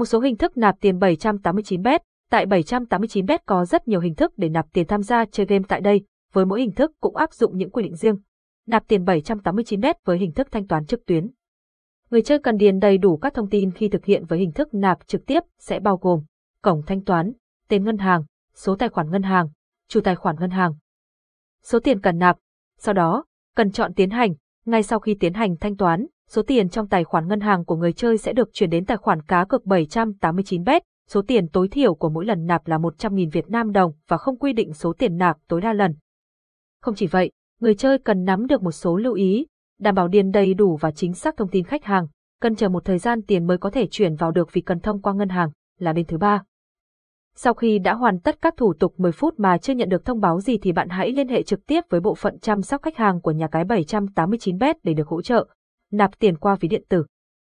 Một số hình thức nạp tiền 789bet, tại 789bet có rất nhiều hình thức để nạp tiền tham gia chơi game tại đây, với mỗi hình thức cũng áp dụng những quy định riêng. Nạp tiền 789bet với hình thức thanh toán trực tuyến. Người chơi cần điền đầy đủ các thông tin khi thực hiện với hình thức nạp trực tiếp sẽ bao gồm cổng thanh toán, tên ngân hàng, số tài khoản ngân hàng, chủ tài khoản ngân hàng, số tiền cần nạp. Sau đó, cần chọn tiến hành, ngay sau khi tiến hành thanh toán, số tiền trong tài khoản ngân hàng của người chơi sẽ được chuyển đến tài khoản cá cược 789bet, số tiền tối thiểu của mỗi lần nạp là 100.000 Việt Nam đồng và không quy định số tiền nạp tối đa lần. Không chỉ vậy, người chơi cần nắm được một số lưu ý, đảm bảo điền đầy đủ và chính xác thông tin khách hàng, cần chờ một thời gian tiền mới có thể chuyển vào được vì cần thông qua ngân hàng, là bên thứ ba. Sau khi đã hoàn tất các thủ tục 10 phút mà chưa nhận được thông báo gì thì bạn hãy liên hệ trực tiếp với bộ phận chăm sóc khách hàng của nhà cái 789bet để được hỗ trợ. Nạp tiền qua ví điện tử.